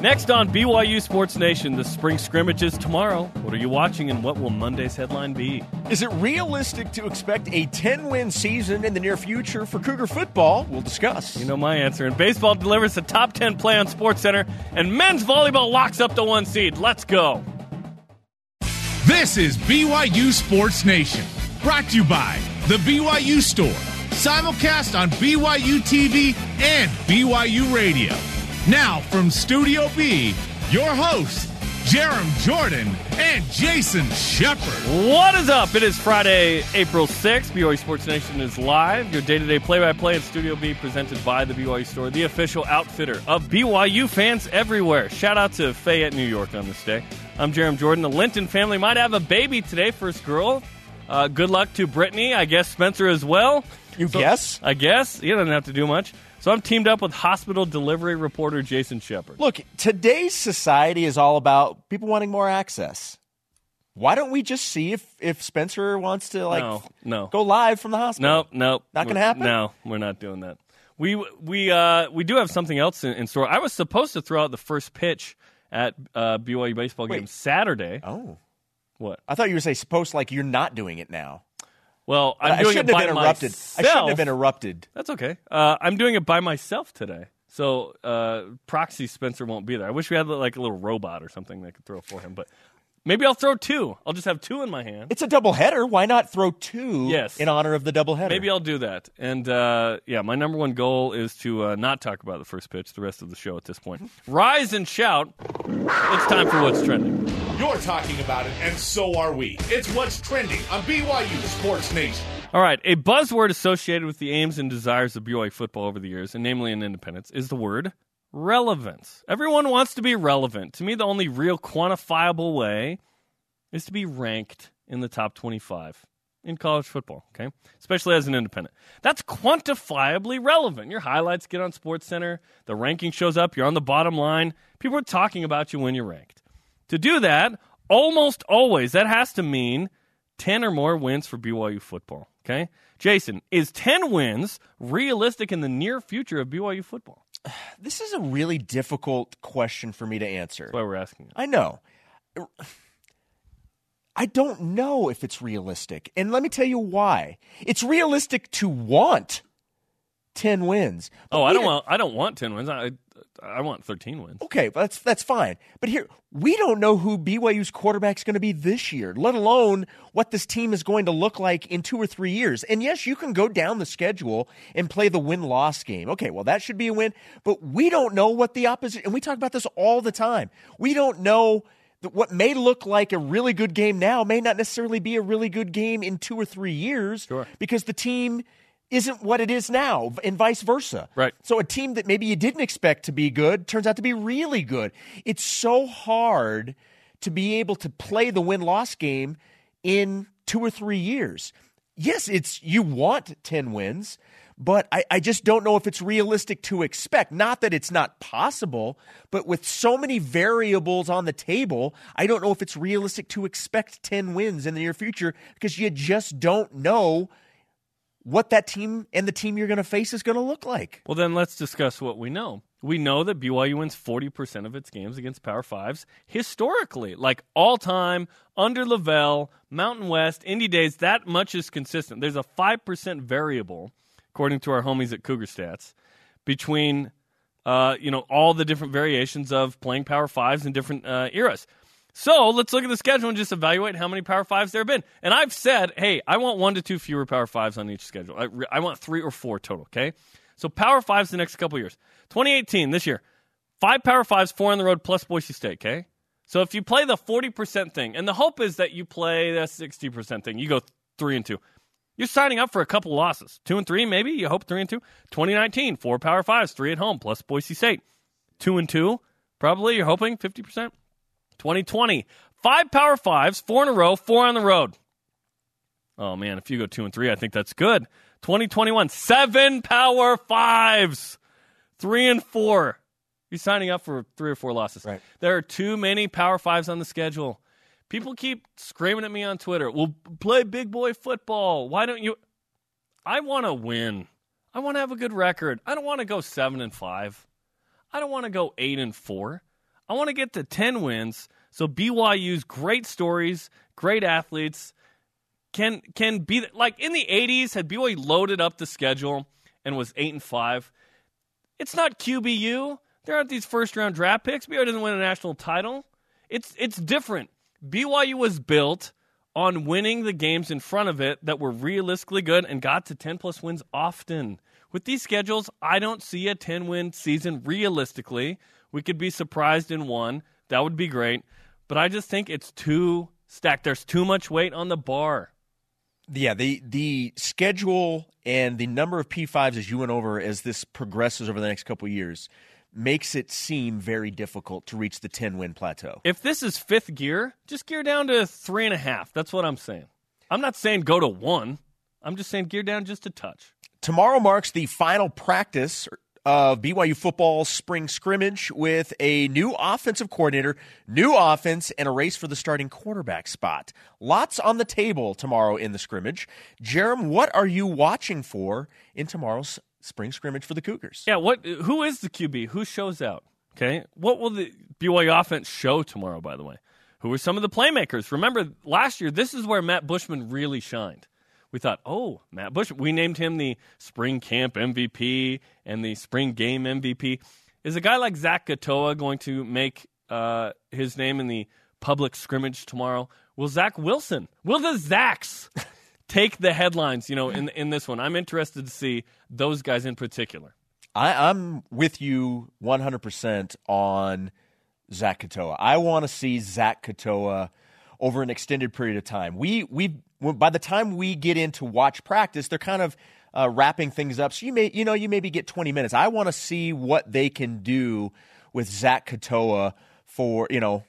Next on BYU Sports Nation, the spring scrimmages tomorrow. What are you watching and what will Monday's headline be? Is it realistic to expect a 10 win season in the near future for Cougar football? We'll discuss. You know my answer. And baseball delivers a top 10 play on Sports Center, and men's volleyball locks up the one seed. Let's go. This is BYU Sports Nation, brought to you by The BYU Store, simulcast on BYU TV and BYU Radio. Now from Studio B, your hosts, Jarom Jordan and Jason Shepard. What is up? It is Friday, April 6th. BYU Sports Nation is live. Your day to day play by play at Studio B presented by the BYU Store, the official outfitter of BYU fans everywhere. Shout out to Fayette, New York on this day. I'm Jarom Jordan. The Linton family might have a baby today, first girl. Uh, good luck to Brittany. I guess Spencer as well. You so, guess? I guess. You don't have to do much. So I'm teamed up with hospital delivery reporter Jason Shepard. Look, today's society is all about people wanting more access. Why don't we just see if, if Spencer wants to like no, no. go live from the hospital? No, no, not going to happen. No, we're not doing that. We we uh, we do have something else in, in, store. I was supposed to throw out the first pitch at uh, BYU baseball Wait. game Saturday. Oh, what? I thought you were say supposed like you're not doing it now. Well, I'm I doing it by have been interrupted. myself. I shouldn't have been interrupted. That's okay. Uh, I'm doing it by myself today. So uh, proxy Spencer won't be there. I wish we had like a little robot or something that could throw for him, but maybe I'll throw two. I'll just have two in my hand. It's a double header. Why not throw two? Yes. in honor of the double header. Maybe I'll do that. And uh, yeah, my number one goal is to uh, not talk about the first pitch the rest of the show at this point. Rise and shout! It's time for what's trending. You're talking about it, and so are we. It's what's trending on BYU Sports Nation. All right, a buzzword associated with the aims and desires of BYU football over the years, and namely in independence, is the word relevance. Everyone wants to be relevant. To me, the only real quantifiable way is to be ranked in the top 25 in college football, okay? Especially as an independent. That's quantifiably relevant. Your highlights get on Sports Center, the ranking shows up, you're on the bottom line. People are talking about you when you're ranked. To do that, almost always that has to mean 10 or more wins for BYU football. Okay. Jason, is 10 wins realistic in the near future of BYU football? This is a really difficult question for me to answer. That's why we're asking. I know. I don't know if it's realistic. And let me tell you why. It's realistic to want 10 wins. Oh, I don't want I don't want 10 wins. I I want 13 wins. Okay, that's that's fine. But here, we don't know who BYU's quarterback is going to be this year, let alone what this team is going to look like in 2 or 3 years. And yes, you can go down the schedule and play the win-loss game. Okay, well that should be a win, but we don't know what the opposition and we talk about this all the time. We don't know what may look like a really good game now may not necessarily be a really good game in 2 or 3 years sure. because the team isn't what it is now, and vice versa. Right. So a team that maybe you didn't expect to be good turns out to be really good. It's so hard to be able to play the win loss game in two or three years. Yes, it's you want 10 wins, but I, I just don't know if it's realistic to expect. Not that it's not possible, but with so many variables on the table, I don't know if it's realistic to expect 10 wins in the near future because you just don't know what that team and the team you're going to face is going to look like. Well, then let's discuss what we know. We know that BYU wins 40% of its games against Power Fives historically, like all time, under LaVell, Mountain West, Indy Days, that much is consistent. There's a 5% variable, according to our homies at Cougar Stats, between uh, you know all the different variations of playing Power Fives in different uh, eras. So let's look at the schedule and just evaluate how many Power Fives there have been. And I've said, hey, I want one to two fewer Power Fives on each schedule. I, I want three or four total, okay? So Power Fives the next couple years. 2018, this year, five Power Fives, four on the road plus Boise State, okay? So if you play the 40% thing, and the hope is that you play the 60% thing, you go three and two. You're signing up for a couple losses. Two and three, maybe. You hope three and two. 2019, four Power Fives, three at home plus Boise State. Two and two, probably. You're hoping 50%. 2020, five Power Fives, four in a row, four on the road. Oh man, if you go two and three, I think that's good. 2021, seven Power Fives, three and four. You're signing up for three or four losses. Right. There are too many Power Fives on the schedule. People keep screaming at me on Twitter. Well, play big boy football. Why don't you? I want to win. I want to have a good record. I don't want to go seven and five. I don't want to go eight and four. I want to get to 10 wins. So BYU's great stories, great athletes can can be like in the 80s had BYU loaded up the schedule and was 8 and 5. It's not QBU. There aren't these first round draft picks. BYU doesn't win a national title. It's it's different. BYU was built on winning the games in front of it that were realistically good and got to 10 plus wins often. With these schedules, I don't see a 10 win season realistically. We could be surprised in one. That would be great. But I just think it's too stacked. There's too much weight on the bar. Yeah, the the schedule and the number of P5s as you went over as this progresses over the next couple years makes it seem very difficult to reach the 10 win plateau. If this is fifth gear, just gear down to three and a half. That's what I'm saying. I'm not saying go to one. I'm just saying gear down just a touch. Tomorrow marks the final practice of BYU football spring scrimmage with a new offensive coordinator, new offense, and a race for the starting quarterback spot. Lots on the table tomorrow in the scrimmage. Jarom, what are you watching for in tomorrow's spring scrimmage for the Cougars? Yeah, what? Who is the QB? Who shows out? Okay, what will the BYU offense show tomorrow? By the way, who are some of the playmakers? Remember last year, this is where Matt Bushman really shined we thought, oh, Matt Bush, we named him the spring camp MVP and the spring game MVP. Is a guy like Zach Katoa going to make uh, his name in the public scrimmage tomorrow? Will Zach Wilson, will the Zacks take the headlines, you know, in, in this one? I'm interested to see those guys in particular. I, I'm with you 100% on Zach Katoa. I want to see Zach Katoa over an extended period of time. We we by the time we get into watch practice, they're kind of uh, wrapping things up. So you may you know you maybe get 20 minutes. I want to see what they can do with Zach Katoa for you know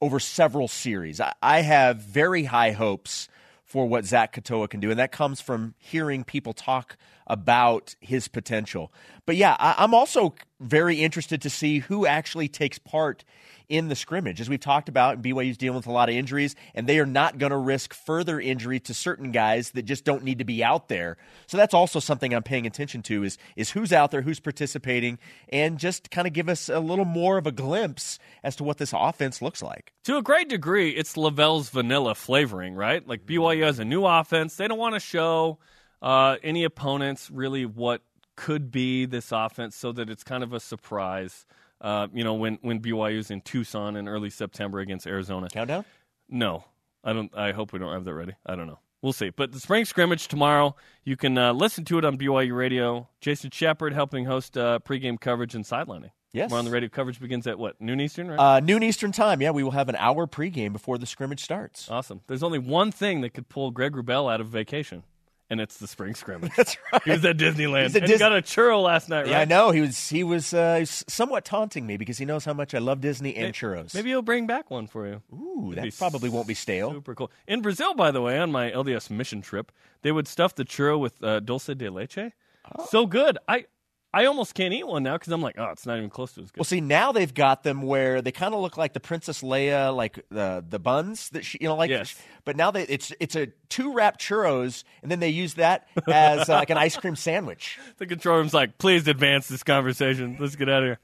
over several series. I, I have very high hopes for what Zach Katoa can do, and that comes from hearing people talk about his potential. But yeah, I, am also very interested to see who actually takes part in the scrimmage. As we've talked about, BYU's dealing with a lot of injuries, and they are not going to risk further injury to certain guys that just don't need to be out there. So that's also something I'm paying attention to is is who's out there, who's participating, and just kind of give us a little more of a glimpse as to what this offense looks like. To a great degree, it's Lavelle's vanilla flavoring, right? Like BYU has a new offense. They don't want to show uh, any opponents really what could be this offense so that it's kind of a surprise. Uh, you know, when when BYU's in Tucson in early September against Arizona. Countdown? No, I don't. I hope we don't have that ready. I don't know. We'll see. But the spring scrimmage tomorrow, you can uh, listen to it on BYU Radio. Jason Shepard helping host uh, pregame coverage and sidelining. Yes. Tomorrow on the radio coverage begins at what noon Eastern, right? Uh, noon Eastern time. Yeah, we will have an hour pregame before the scrimmage starts. Awesome. There's only one thing that could pull Greg Wrubell out of vacation and it's the spring scrimmage. That's right. He was at Disneyland. He's at Dis- he got a churro last night, right? Yeah, I know. He was he was, uh, somewhat taunting me because he knows how much I love Disney and churros. Maybe he'll bring back one for you. Ooh, It'd that probably won't be stale. Super cool. In Brazil, by the way, on my LDS mission trip, they would stuff the churro with uh, dulce de leche. Oh. So good. I I almost can't eat one now because I'm like, oh, it's not even close to as good. Well, see, now they've got them where they kind of look like the Princess Leia, like the the buns that she, you know, like. Yes. But now they, it's it's a two wrap churros, and then they use that as uh, like an ice cream sandwich. the control room's like, please advance this conversation. Let's get out of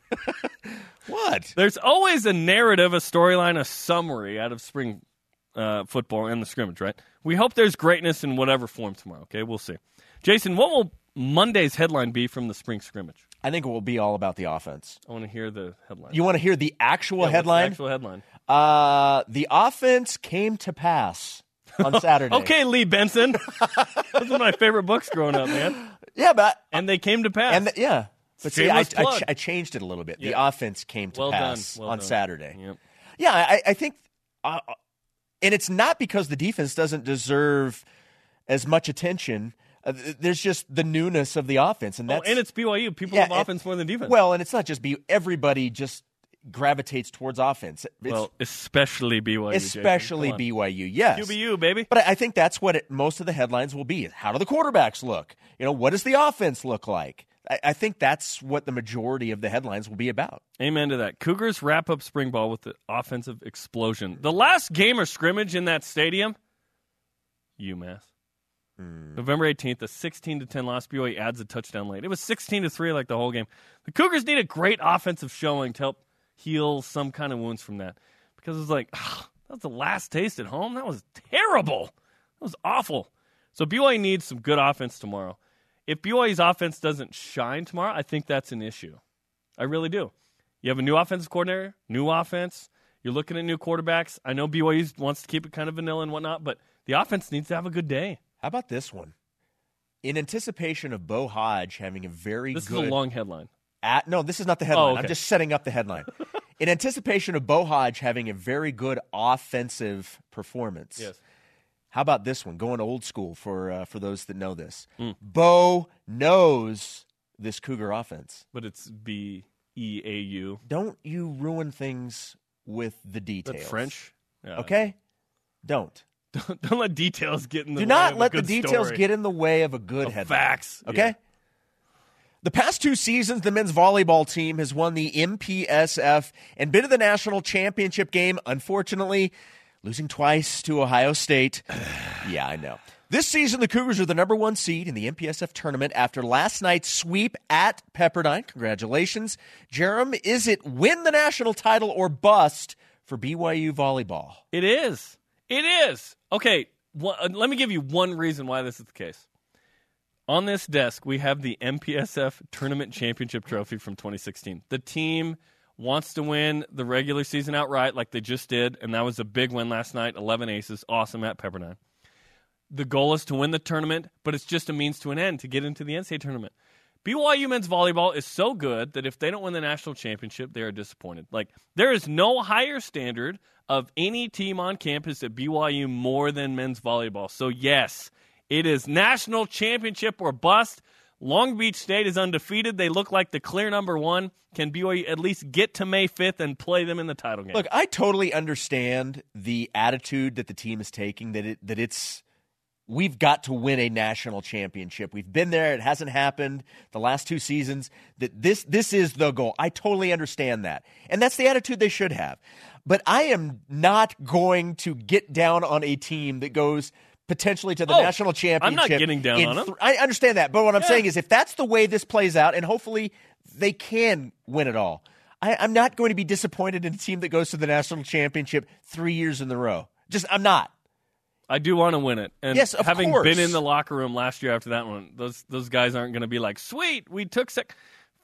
here. What? There's always a narrative, a storyline, a summary out of spring uh, football and the scrimmage, right? We hope there's greatness in whatever form tomorrow. Okay, we'll see. Jason, what will Monday's headline be from the spring scrimmage? I think it will be all about the offense. I want to hear the headline. You want to hear the actual Yeah, what's the headline? actual headline. Uh, the offense came to pass on Saturday. Okay, Lee Benson. Those are my favorite books growing up, man. Yeah, but And they came to pass. and the, yeah, but see, I, I, ch- I changed it a little bit. The offense came to well pass Well on done. Saturday. Yep. Yeah, I, I think, uh, and it's not because the defense doesn't deserve as much attention. Uh, there's just the newness of the offense, and Oh, that's and it's BYU. People yeah, love and- offense more than defense. Well, and it's not just be everybody just gravitates towards offense. It's well, especially BYU. Especially Come on. BYU. Yes, QBU, baby. But I I think that's what it, most of the headlines will be. How do the quarterbacks look? You know, what does the offense look like? I, I think that's what the majority of the headlines will be about. Amen to that. Cougars wrap up spring ball with the offensive explosion. The last game or scrimmage in that stadium, UMass. Mm. November 18th, a 16 to 10 loss. BYU adds a touchdown late. It was 16 to 3 like the whole game. The Cougars need a great offensive showing to help heal some kind of wounds from that because it was like that was the last taste at home. That was terrible. That was awful. So BYU needs some good offense tomorrow. If BYU's offense doesn't shine tomorrow, I think that's an issue. I really do. You have a new offensive coordinator, new offense. You're looking at new quarterbacks. I know BYU wants to keep it kind of vanilla and whatnot, but the offense needs to have a good day. How about this one? In anticipation of Beau Hoge having a very good This good is a long headline. at no, this is not the headline. Oh, okay. I'm just setting up the headline. In anticipation of Beau Hoge having a very good offensive performance. Yes. How about this one? Going old school for uh, for those that know this. Mm. Bo knows this Cougar offense. but it's B E A U. Don't you ruin things with the details. French. Yeah. Okay? Don't. Don't, don't let details get in the Do way not of a let the details story. get in the way of a good Of headline. facts. Okay? Yeah. The past two seasons, the men's volleyball team has won the MPSF and been to the national championship game, unfortunately, losing twice to Ohio State. yeah, I know. This season, the Cougars are the number one seed in the MPSF tournament after last night's sweep at Pepperdine. Congratulations. Jarom, is it win the national title or bust for BYU volleyball? It is. It is. Okay, uh, let me give you one reason why this is the case. On this desk, we have the MPSF Tournament Championship Trophy from 2016. The team wants to win the regular season outright, like they just did, and that was a big win last night 11 aces, awesome at Pepperdine. The goal is to win the tournament, but it's just a means to an end to get into the NCAA tournament. BYU men's volleyball is so good that if they don't win the national championship, they are disappointed. Like there is no higher standard of any team on campus at BYU more than men's volleyball. So yes, it is national championship or bust. Long Beach State is undefeated. They look like the clear number one. Can BYU at least get to May 5th and play them in the title game? Look, I totally understand the attitude that the team is taking that it that it's we've got to win a national championship. We've been there, it hasn't happened the last two seasons. That this this is the goal. I totally understand that. And that's the attitude they should have. But I am not going to get down on a team that goes potentially to the Oh, national championship. I'm not getting down on 'em. th- I understand that, but what I'm Yeah. saying is if that's the way this plays out, and hopefully they can win it all, I, I'm not going to be disappointed in a team that goes to the national championship three years in a row. Just I'm not. I do want to win it. And Yes, of having course. been in the locker room last year after that one, those those guys aren't going to be like, "Sweet, we took sec."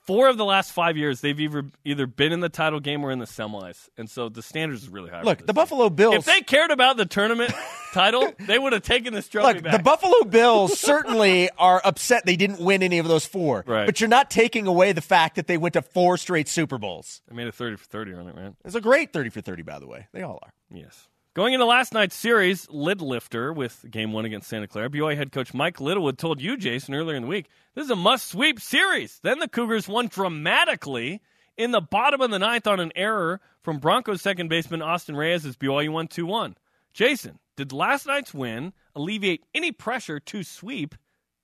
Four of the last five years, they've either either been in the title game or in the semis, and so the standards is really high. Look, the team. Buffalo Bills. If they cared about the tournament title, they would have taken this trophy Look, back. the Buffalo Bills certainly are upset they didn't win any of those four. Right. But you're not taking away the fact that they went to four straight Super Bowls. they made a thirty for thirty on it, man. It's a great 30 for 30, by the way. They all are. Yes. Going into last night's series, lid lifter with game one against Santa Clara, BYU head coach Mike Littlewood told you, Jason, earlier in the week, this is a must sweep series. Then the Cougars won dramatically in the bottom of the ninth on an error from Broncos second baseman Austin Reyes as BYU won 2 1. Jason, did last night's win alleviate any pressure to sweep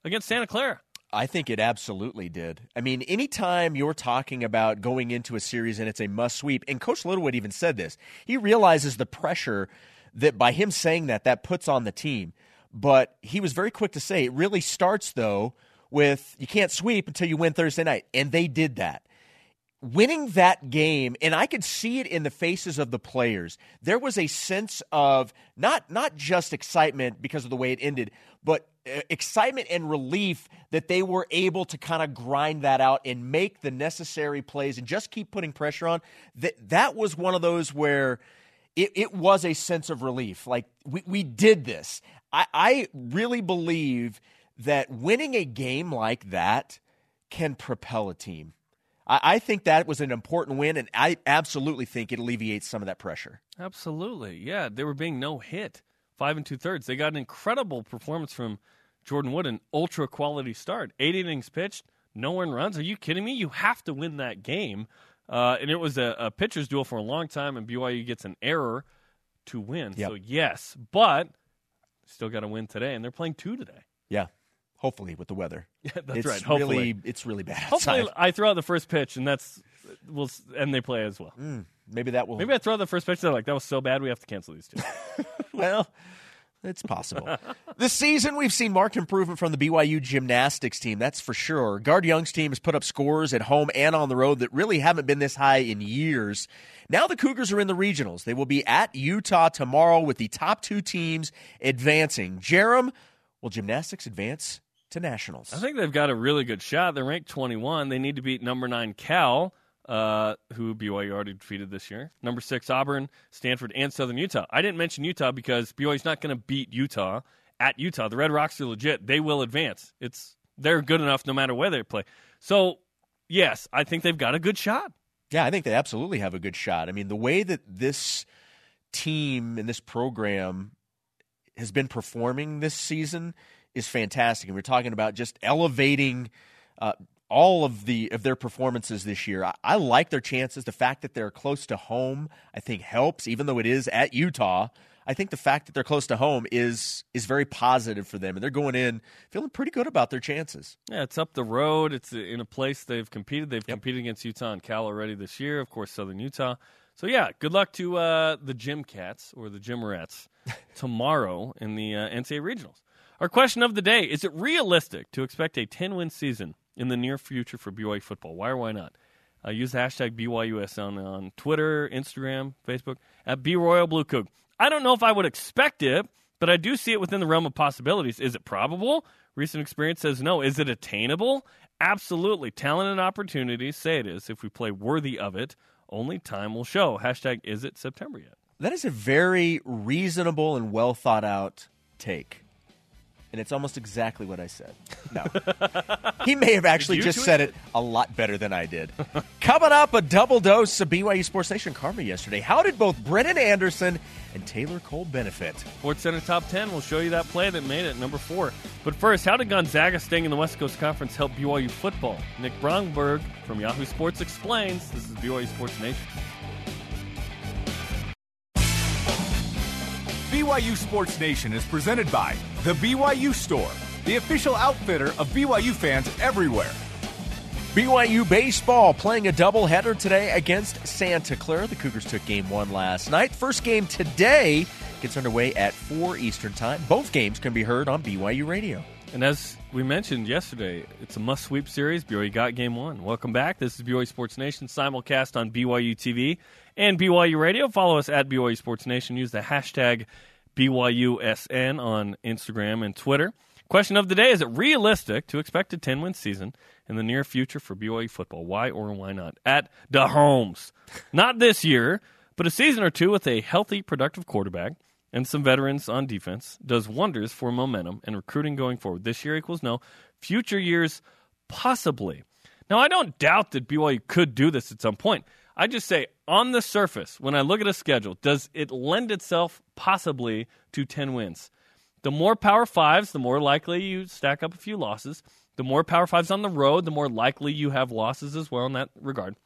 against Santa Clara? I think it absolutely did. I mean, anytime you're talking about going into a series and it's a must sweep, and Coach Littlewood even said this, he realizes the pressure that by him saying that, that puts on the team. But he was very quick to say it really starts, though, with you can't sweep until you win Thursday night. And they did that. Winning that game, and I could see it in the faces of the players. There was a sense of not not just excitement because of the way it ended, but excitement and relief that they were able to kind of grind that out and make the necessary plays and just keep putting pressure on. That that was one of those where it, it was a sense of relief. Like we, we did this. I, I really believe that winning a game like that can propel a team. I, I think that was an important win, and I absolutely think it alleviates some of that pressure. Absolutely. Yeah, they were being no hit. Five and two thirds. They got an incredible performance from Jordan Wood, an ultra quality start. Eight innings pitched, no earned runs. Are you kidding me? You have to win that game. Uh, and it was a, a pitcher's duel for a long time, and BYU gets an error to win. Yep. So, yes, but still got to win today, and they're playing two today. Yeah, hopefully with the weather. Yeah, that's it's right. Hopefully. really it's really bad Hopefully, outside. I throw out the first pitch, and that's we'll and they play as well. Maybe that will. Maybe I throw out the first pitch. They're like, "That was so bad, we have to cancel these two. well, it's possible. this season, we've seen marked improvement from the BYU gymnastics team, that's for sure. Guard Young's team has put up scores at home and on the road that really haven't been this high in years. Now the Cougars are in the regionals. They will be at Utah tomorrow with the top two teams advancing. Jarom, will gymnastics advance to nationals? I think they've got a really good shot. They're ranked 21. They need to beat number nine Cal uh, who BYU already defeated this year. Number six, Auburn, Stanford, and Southern Utah. I didn't mention Utah because BYU's not going to beat Utah at Utah. The Red Rocks are legit. They will advance. It's they're good enough no matter where they play. So, yes, I think they've got a good shot. Yeah, I think they absolutely have a good shot. I mean, the way that this team and this program has been performing this season is fantastic. And we're talking about just elevating uh, all of the of their performances this year. I, I, like their chances. The fact that they're close to home, I think, helps. Even though it is at Utah, I think the fact that they're close to home is is very positive for them, and they're going in feeling pretty good about their chances. Yeah, it's up the road. It's in a place they've competed. They've yep. competed against Utah and Cal already this year. Of course, Southern Utah. So yeah, good luck to uh, the Gym Cats or the Gym Rats tomorrow in the uh, NCAA regionals. Our question of the day: Is it realistic to expect a ten win season? In the near future for BYU football. Why or why not? Uh, use the hashtag BYUS on, on Twitter, Instagram, Facebook, at BRoyalBlueCoug. I don't know if I would expect it, but I do see it within the realm of possibilities. Is it probable? Recent experience says no. Is it attainable? Absolutely. Talent and opportunity say it is if we play worthy of it. Only time will show. Hashtag is it September yet? That is a very reasonable and well thought out take and it's almost exactly what I said. No. he may have actually just said it a lot better than I did. Coming up, a double dose of BYU Sports Nation Karma yesterday. How did both Brennan Anderson and Taylor Cole benefit? Sports Center Top 10 will show you that play that made it number four. But first, how did Gonzaga staying in the West Coast Conference help BYU football? Nick Bromberg from Yahoo Sports explains. This is BYU Sports Nation. BYU Sports Nation is presented by The BYU Store, the official outfitter of BYU fans everywhere. BYU baseball playing a doubleheader today against Santa Clara. The Cougars took game one last night. First game today gets underway at 4 Eastern Time. Both games can be heard on BYU Radio. And as we mentioned yesterday, it's a must sweep series. BYU got game one. Welcome back. This is BYU Sports Nation simulcast on BYU TV and BYU Radio. Follow us at BYU Sports Nation. Use the hashtag BYUSN on Instagram and Twitter. Question of the day Is it realistic to expect a 10 win season in the near future for BYU football? Why or why not? At the Homes. Not this year, but a season or two with a healthy, productive quarterback and some veterans on defense does wonders for momentum and recruiting going forward. This year equals no. Future years, possibly. Now, I don't doubt that BYU could do this at some point. I just say, on the surface, when I look at a schedule, does it lend itself possibly to 10 wins? The more Power Fives, the more likely you stack up a few losses. The more Power Fives on the road, the more likely you have losses as well in that regard.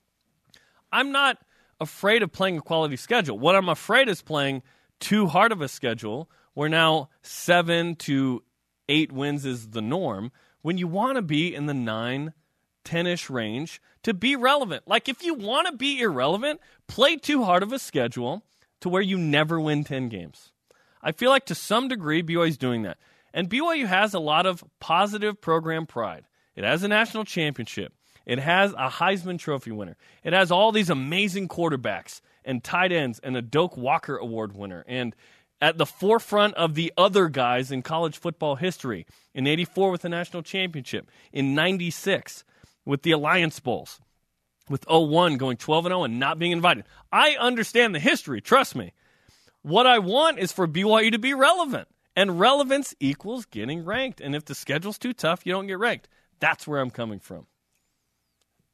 I'm not afraid of playing a quality schedule. What I'm afraid is playing too hard of a schedule where now seven to eight wins is the norm when you want to be in the nine 10 ish range to be relevant. Like, if you want to be irrelevant, play too hard of a schedule to where you never win 10 games. I feel like to some degree, BYU is doing that. And BYU has a lot of positive program pride. It has a national championship, it has a Heisman Trophy winner, it has all these amazing quarterbacks and tight ends and a Doak Walker Award winner. And at the forefront of the other guys in college football history. In 84 with the national championship, in 96 with the Alliance Bowls, with 01 going 12 and 0 and not being invited. I understand the history, trust me. What I want is for BYU to be relevant. And relevance equals getting ranked. And if the schedule's too tough, you don't get ranked. That's where I'm coming from.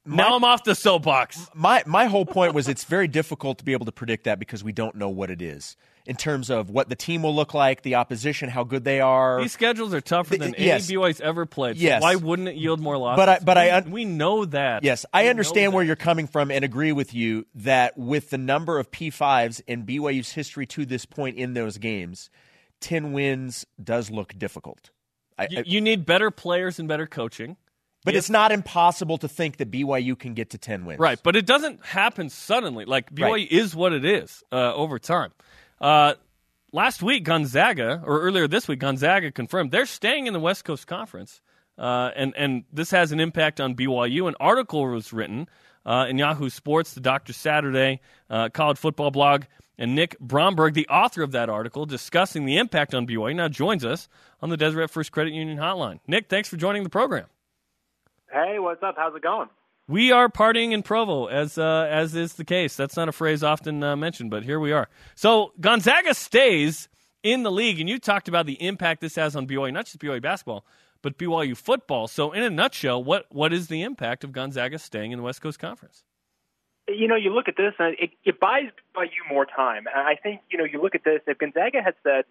My, now I'm off the soapbox. My my whole point was it's very difficult to be able to predict that because we don't know what it is in terms of what the team will look like, the opposition, how good they are. These schedules are tougher than yes. any BYU's ever played. So yes. why wouldn't it yield more losses? But I, but we, I we know that. Yes, I understand where you're coming from and agree with you that with the number of P5s in BYU's history to this point in those games, 10 wins does look difficult. I, you, you need better players and better coaching. But it's not impossible to think that BYU can get to 10 wins. Right, but it doesn't happen suddenly. Like, BYU right. is what it is uh, over time. Uh, last week, Gonzaga, or earlier this week, Gonzaga confirmed they're staying in the West Coast Conference. Uh, and, and this has an impact on BYU. An article was written uh, in Yahoo Sports, the Dr. Saturday uh, college football blog, and Nick Bromberg, the author of that article, discussing the impact on BYU, now joins us on the Deseret First Credit Union hotline. Nick, thanks for joining the program. Hey, what's up? How's it going? We are partying in Provo, as uh, as is the case. That's not a phrase often uh, mentioned, but here we are. So Gonzaga stays in the league, and you talked about the impact this has on BYU, not just BYU basketball, but BYU football. So, in a nutshell, what what is the impact of Gonzaga staying in the West Coast Conference? You know, you look at this, and it, it buys BYU more time. I think you know, you look at this. If Gonzaga had said,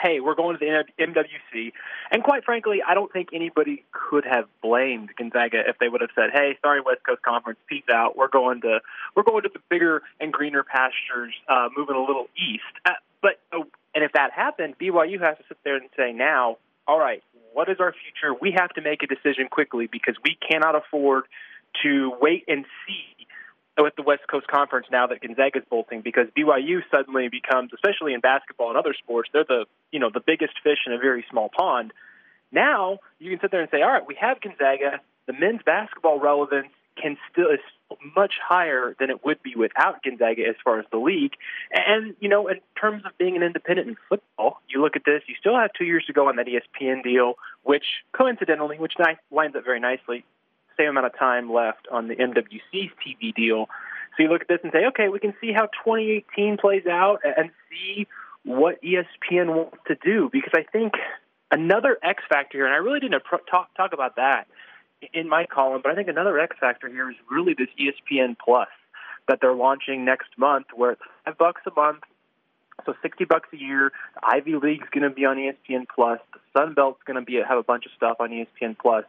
hey, we're going to the MWC. And quite frankly, I don't think anybody could have blamed Gonzaga if they would have said, "Hey, sorry, West Coast Conference, peace out. We're going to we're going to the bigger and greener pastures, uh, moving a little east." Uh, but uh, and if that happened, BYU has to sit there and say, "Now, all right, what is our future? We have to make a decision quickly because we cannot afford to wait and see with the West Coast Conference now that Gonzaga's bolting because BYU suddenly becomes, especially in basketball and other sports, they're the you know the biggest fish in a very small pond. Now you can sit there and say, all right, we have Gonzaga. The men's basketball relevance can still is much higher than it would be without Gonzaga as far as the league. And you know, in terms of being an independent in football, you look at this. You still have two years to go on that ESPN deal, which coincidentally, which lines up very nicely, same amount of time left on the MWC's TV deal. So you look at this and say, okay, we can see how 2018 plays out and see what ESPN wants to do. Because I think another X factor here, and I really didn't talk talk about that in my column, but I think another X factor here is really this ESPN Plus that they're launching next month, where it's five bucks a month, so sixty bucks a year. The Ivy League's going to be on ESPN Plus. The Sun Belt's going to be have a bunch of stuff on ESPN Plus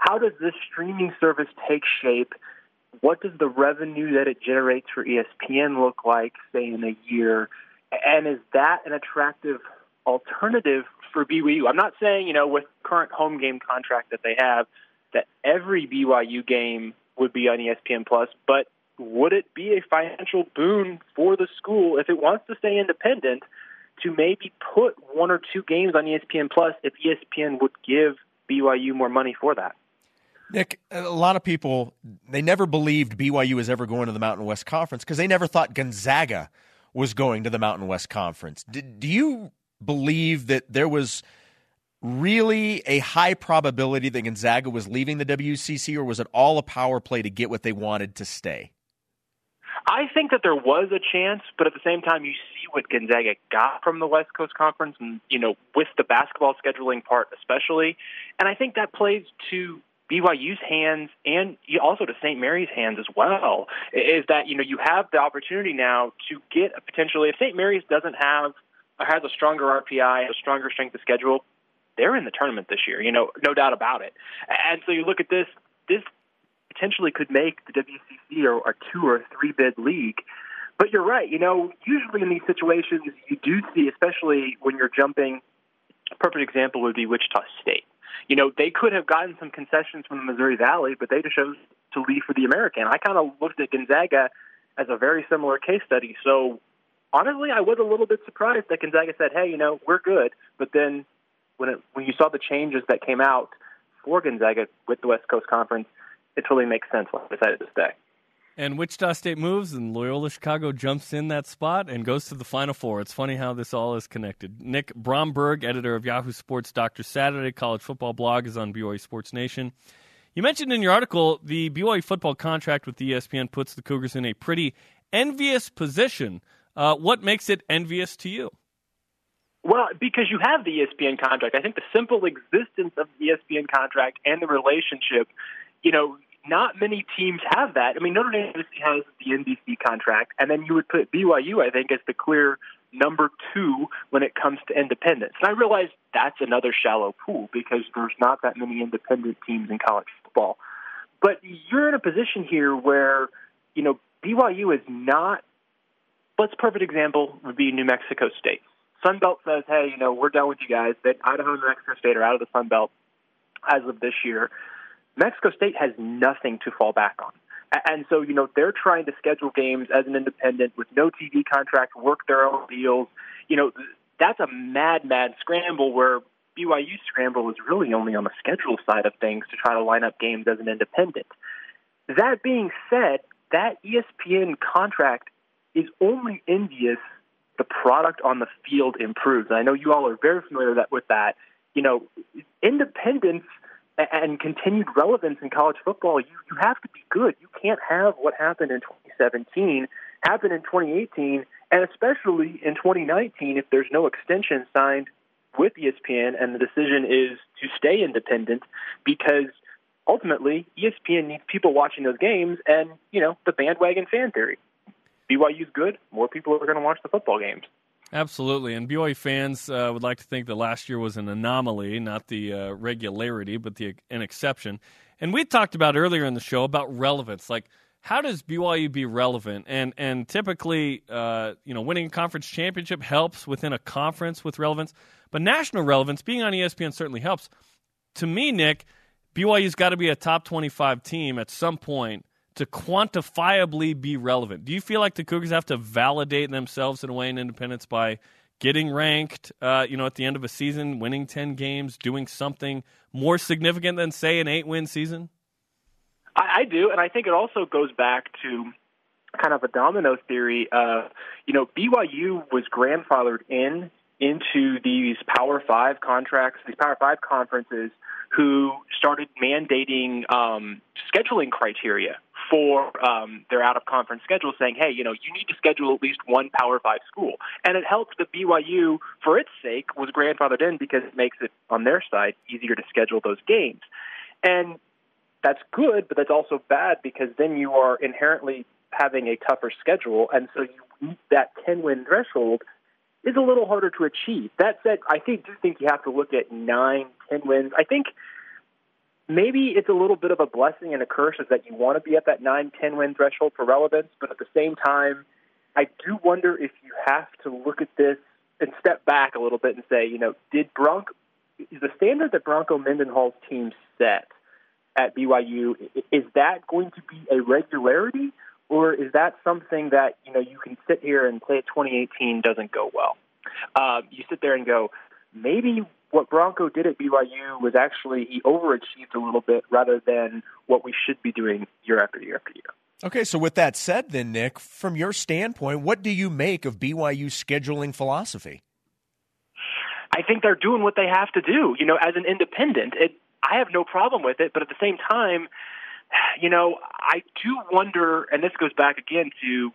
how does this streaming service take shape? What does the revenue that it generates for ESPN look like, say, in a year? And is that an attractive alternative for BYU? I'm not saying, you know, with current home game contract that they have, that every BYU game would be on ESPN Plus, but would it be a financial boon for the school if it wants to stay independent to maybe put one or two games on ESPN Plus if ESPN would give BYU more money for that? Nick, a lot of people they never believed BYU was ever going to the Mountain West Conference because they never thought Gonzaga was going to the Mountain West Conference. Did, do you believe that there was really a high probability that Gonzaga was leaving the WCC, or was it all a power play to get what they wanted to stay? I think that there was a chance, but at the same time, you see what Gonzaga got from the West Coast Conference, and you know, with the basketball scheduling part especially, and I think that plays to BYU's hands and also to St. Mary's hands as well is that you know you have the opportunity now to get a potentially if St. Mary's doesn't have or has a stronger RPI, a stronger strength of schedule, they're in the tournament this year. You know, no doubt about it. And so you look at this, this potentially could make the WCC or a two or three bid league. But you're right. You know, usually in these situations, you do see, especially when you're jumping. A perfect example would be Wichita State you know, they could have gotten some concessions from the Missouri Valley, but they just chose to leave for the American. I kind of looked at Gonzaga as a very similar case study. So honestly, I was a little bit surprised that Gonzaga said, "Hey, you know, we're good," but then when it, when you saw the changes that came out for Gonzaga with the West Coast Conference, it totally makes sense why I decided to stay. And Wichita State moves, and Loyola Chicago jumps in that spot and goes to the Final Four. It's funny how this all is connected. Nick Bromberg, editor of Yahoo Sports Dr. Saturday college football blog, is on BYU Sports Nation. You mentioned in your article the BYU football contract with the ESPN puts the Cougars in a pretty envious position. Uh, what makes it envious to you? Well, because you have the ESPN contract. I think the simple existence of the ESPN contract and the relationship, you know, not many teams have that. I mean, Notre Dame has the NBC contract, and then you would put BYU, I think, as the clear number two when it comes to independence. And I realize that's another shallow pool because there's not that many independent teams in college football. But you're in a position here where, you know, BYU is not. A perfect example would be New Mexico State. Sun Belt says, hey, you know, we're done with you guys. That Idaho and New Mexico State are out of the Sun Belt as of this year. Mexico State has nothing to fall back on. And so, you know, they're trying to schedule games as an independent with no TV contract, work their own deals. You know, that's a mad, mad scramble where BYU scramble is really only on the schedule side of things to try to line up games as an independent. That being said, that ESPN contract is only envious the product on the field improves. And I know you all are very familiar with that. You know, independence and continued relevance in college football, you, you have to be good. You can't have what happened in 2017 happen in 2018, and especially in 2019 if there's no extension signed with ESPN and the decision is to stay independent because ultimately ESPN needs people watching those games and, you know, the bandwagon fan theory. BYU's good, more people are going to watch the football games. Absolutely, and BYU fans uh, would like to think that last year was an anomaly, not the uh, regularity, but the an exception. And we talked about earlier in the show about relevance, like how does BYU be relevant? And and typically, uh, you know, winning a conference championship helps within a conference with relevance, but national relevance, being on ESPN certainly helps. To me, Nick, BYU's got to be a top twenty-five team at some point to quantifiably be relevant? Do you feel like the Cougars have to validate themselves in a way in independence by getting ranked, uh, you know, at the end of a season, winning 10 games, doing something more significant than, say, an eight win season? I, I do. And I think it also goes back to kind of a domino theory of, you know, BYU was grandfathered in into these Power Five contracts, these Power Five conferences, who started mandating um, scheduling criteria for um, their out of conference schedule, saying, hey, you know, you need to schedule at least one Power Five school. And it helps that BYU, for its sake, was grandfathered in because it makes it, on their side, easier to schedule those games. And that's good, but that's also bad because then you are inherently having a tougher schedule. And so you meet that 10 win threshold is a little harder to achieve. That said, I think do think you have to look at nine, ten wins. I think maybe it's a little bit of a blessing and a curse is that you want to be at that nine, ten win threshold for relevance, but at the same time, I do wonder if you have to look at this and step back a little bit and say, you know, did Bronco is the standard that Bronco Mendenhall's team set at BYU is that going to be a regularity or is that something that you know you can sit here and say 2018 doesn't go well? Uh, you sit there and go, maybe what Bronco did at BYU was actually he overachieved a little bit rather than what we should be doing year after year after year. Okay, so with that said, then Nick, from your standpoint, what do you make of BYU's scheduling philosophy? I think they're doing what they have to do. You know, as an independent, it, I have no problem with it, but at the same time, you know, I do wonder, and this goes back again to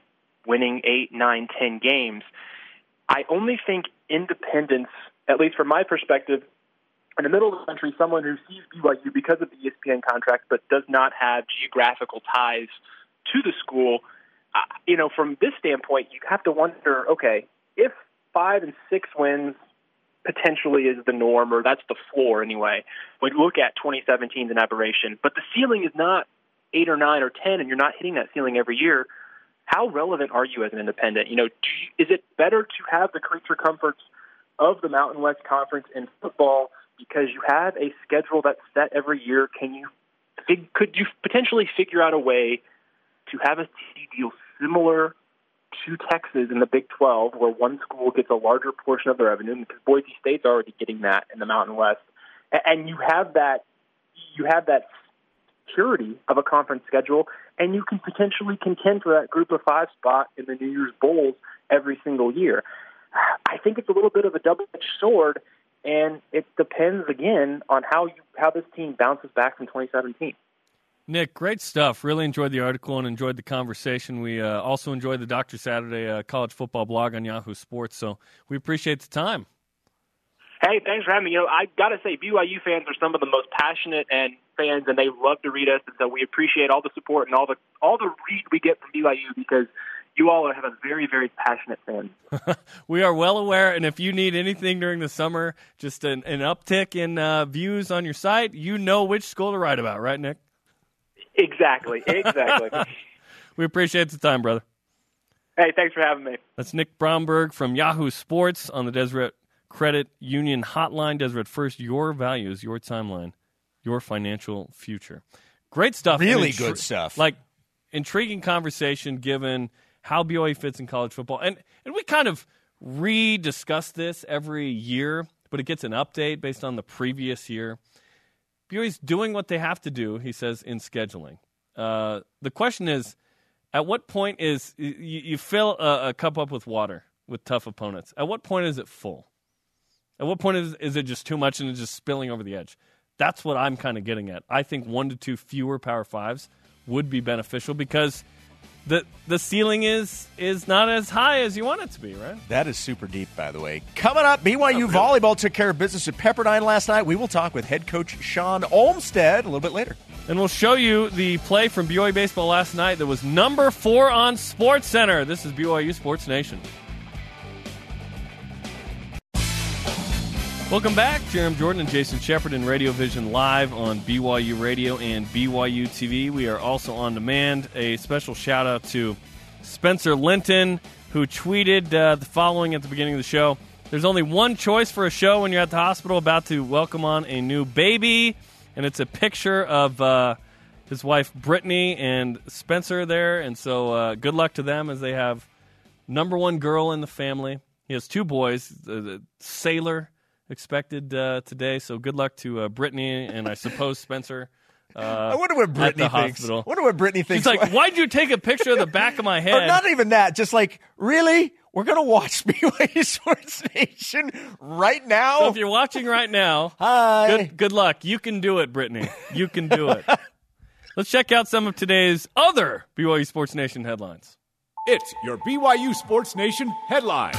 winning eight, nine, ten games. I only think independence, at least from my perspective, in the middle of the country, someone who sees BYU because of the ESPN contract but does not have geographical ties to the school, uh, you know, from this standpoint, you have to wonder, okay, if five and six wins potentially is the norm, or that's the floor anyway. We look at 2017 as an aberration, but the ceiling is not eight or nine or ten, and you're not hitting that ceiling every year. How relevant are you as an independent? You know, you, is it better to have the creature comforts of the Mountain West Conference in football because you have a schedule that's set every year? Can you could you potentially figure out a way to have a TV deal similar to Texas in the Big 12, where one school gets a larger portion of the revenue, because Boise State's already getting that in the Mountain West, and you have that you have that security of a conference schedule, and you can potentially contend for that Group of Five spot in the New Year's Bowls every single year. I think it's a little bit of a double-edged sword, and it depends again on how you how this team bounces back from 2017. Nick, great stuff. Really enjoyed the article and enjoyed the conversation. We uh, also enjoyed the Dr. Saturday uh, college football blog on Yahoo Sports, so we appreciate the time. Hey, thanks for having me. You know, I got to say, BYU fans are some of the most passionate and fans, and they love to read us, and so we appreciate all the support and all the all the read we get from BYU because you all have a very, very passionate fan. we are well aware, and if you need anything during the summer, just an, an uptick in uh, views on your site, you know which school to write about, right, Nick? Exactly. Exactly. we appreciate the time, brother. Hey, thanks for having me. That's Nick Bromberg from Yahoo Sports on the Deseret Credit Union Hotline. Deseret First, your values, your timeline, your financial future. Great stuff. Really good stuff. Like intriguing conversation given how BYU fits in college football. And and we kind of re-discuss this every year, but it gets an update based on the previous year. BYU's doing what they have to do, he says, in scheduling. Uh, the question is, at what point is you, you fill a, a cup up with water with tough opponents? At what point is it full? At what point is, is it just too much and it's just spilling over the edge? That's what I'm kind of getting at. I think one to two fewer Power Fives would be beneficial because the the ceiling is is not as high as you want it to be, right? That is super deep, by the way. Coming up, BYU oh, volleyball took care of business at Pepperdine last night. We will talk with head coach Shawn Olmstead a little bit later. And we'll show you the play from BYU baseball last night that was number four on Sports Center. This is BYU Sports Nation. Welcome back, Jarom Jordan and Jason Shepard in Radio Vision live on BYU Radio and BYU TV. We are also on demand. A special shout out to Spencer Linton, who tweeted uh, the following at the beginning of the show. There's only one choice for a show when you're at the hospital about to welcome on a new baby, and it's a picture of uh, his wife Brittany and Spencer there. And so, uh, good luck to them as they have number one girl in the family. He has two boys, the Sailor expected uh, today. So good luck to uh, Brittany and I suppose Spencer. Uh, I wonder what Brittany thinks. hospital. I wonder what Brittany thinks. She's like, "Why'd you take a picture of the back of my head?" Or not even that. Just like, really? We're gonna watch BYU Sports Nation right now. So if you're watching right now, Hi. good good luck. You can do it, Brittany. You can do it. Let's check out some of today's other BYU Sports Nation headlines. It's your BYU Sports Nation headline.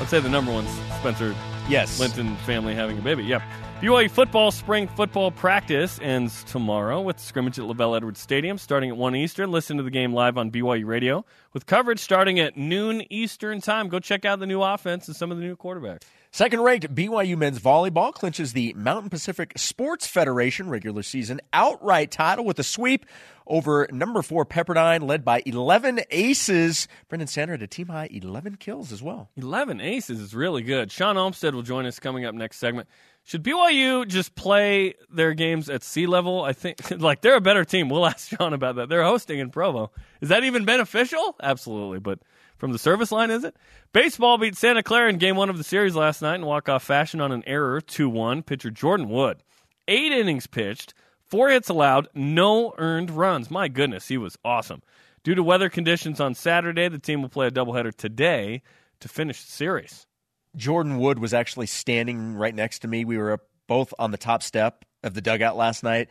I'd say the number one's Spencer Yes. Linton family having a baby. Yeah. BYU football spring football practice ends tomorrow with scrimmage at LaVell Edwards Stadium starting at 1 Eastern. Listen to the game live on BYU Radio with coverage starting at noon Eastern time. Go check out the new offense and some of the new quarterbacks. Second ranked BYU men's volleyball clinches the Mountain Pacific Sports Federation regular season outright title with a sweep over number four Pepperdine, led by 11 aces. Brenden Sander had a team high 11 kills as well. 11 aces is really good. Shawn Olmstead will join us coming up next segment. Should BYU just play their games at sea level? I think like they're a better team. We'll ask Shawn about that. They're hosting in Provo. Is that even beneficial? Absolutely, but from the service line, is it? Baseball beat Santa Clara in game one of the series last night in walk-off fashion on an error, 2-1. Pitcher Jordan Wood. Eight innings pitched, four hits allowed, no earned runs. My goodness, he was awesome. Due to weather conditions on Saturday, the team will play a doubleheader today to finish the series. Jordan Wood was actually standing right next to me. We were both on the top step of the dugout last night,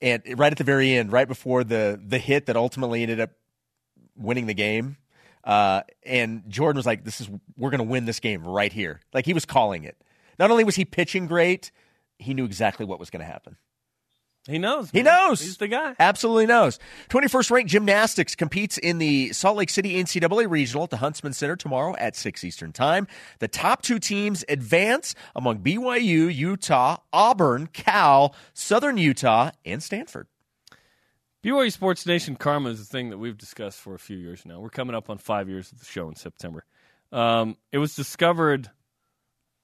and right at the very end, right before the the hit that ultimately ended up winning the game. Uh, and Jordan was like, "This is we're going to win this game right here." Like he was calling it. Not only was he pitching great, he knew exactly what was going to happen. He knows. He knows. He's the guy. Absolutely knows. 21st ranked gymnastics competes in the Salt Lake City NCAA Regional at the Huntsman Center tomorrow at 6 Eastern Time. The top two teams advance among BYU, Utah, Auburn, Cal, Southern Utah, and Stanford. BYU Sports Nation karma is a thing that we've discussed for a few years now. We're coming up on five years of the show in September. Um, it was discovered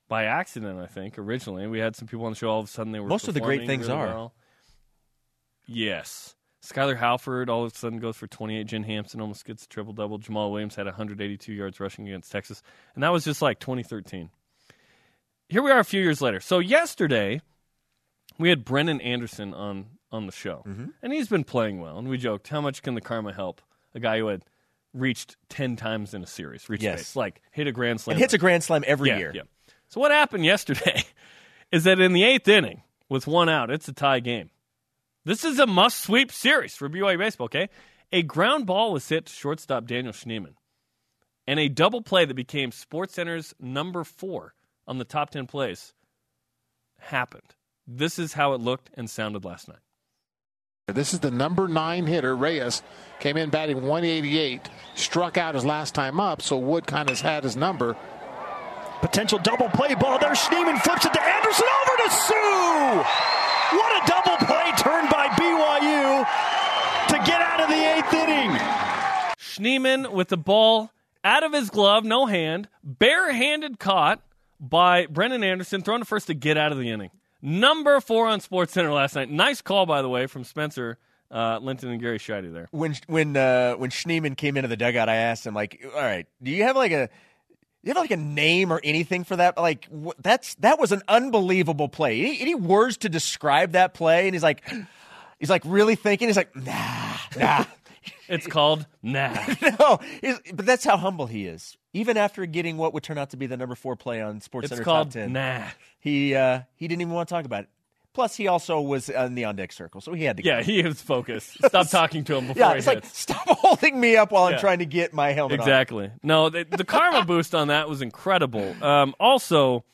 by accident, I think, originally. We had some people on the show. All of a sudden, they were Most of the great things really are. well. Yes. Skyler Halford all of a sudden goes for 28. Jen Hamson almost gets a triple double. Jamaal Williams had 182 yards rushing against Texas. And that was just like 2013. Here we are a few years later. So yesterday, we had Brennan Anderson on on the show, Mm-hmm. and he's been playing well. And we joked, how much can the karma help a guy who had reached ten times in a series, reached Yes. base, like hit a grand slam, And hits a grand slam every yeah, year. yeah. So what happened yesterday is that in the eighth inning, with one out, it's a tie game. This is a must sweep series for BYU baseball. Okay, a ground ball was hit to shortstop Daniel Schneemann, and a double play that became SportsCenter's number four on the top ten plays happened. This is how it looked and sounded last night. This is the number nine hitter. Reyes came in batting 188, struck out his last time up, so Wood kind of has had his number. Potential double play ball there. Schneemann flips it to Anderson over to Sue. What a double play turn by BYU to get out of the eighth inning. Schneemann with the ball out of his glove, no hand, barehanded caught by Brennan Anderson, thrown to first to get out of the inning. Number four on Sports Center last night. Nice call, by the way, from Spencer uh, Linton and Gary Sheide there. When when uh, when Schneemann came into the dugout, I asked him like, "All right, do you have like a you have like a name or anything for that? Like wh- that's that was an unbelievable play. Any, any words to describe that play?" And he's like, he's like really thinking. He's like, "Nah, nah." It's called Nah. no, but that's how humble he is. Even after getting what would turn out to be the number four play on Sports Center Top Ten, Nah. he uh, he didn't even want to talk about it. Plus, he also was in the on deck circle, so he had to. Yeah, go. he was focused. Stop talking to him before yeah. he It's like hits. stop holding me up while Yeah. I'm trying to get my helmet on. Exactly. No, the, the karma boost on that was incredible. Um, also,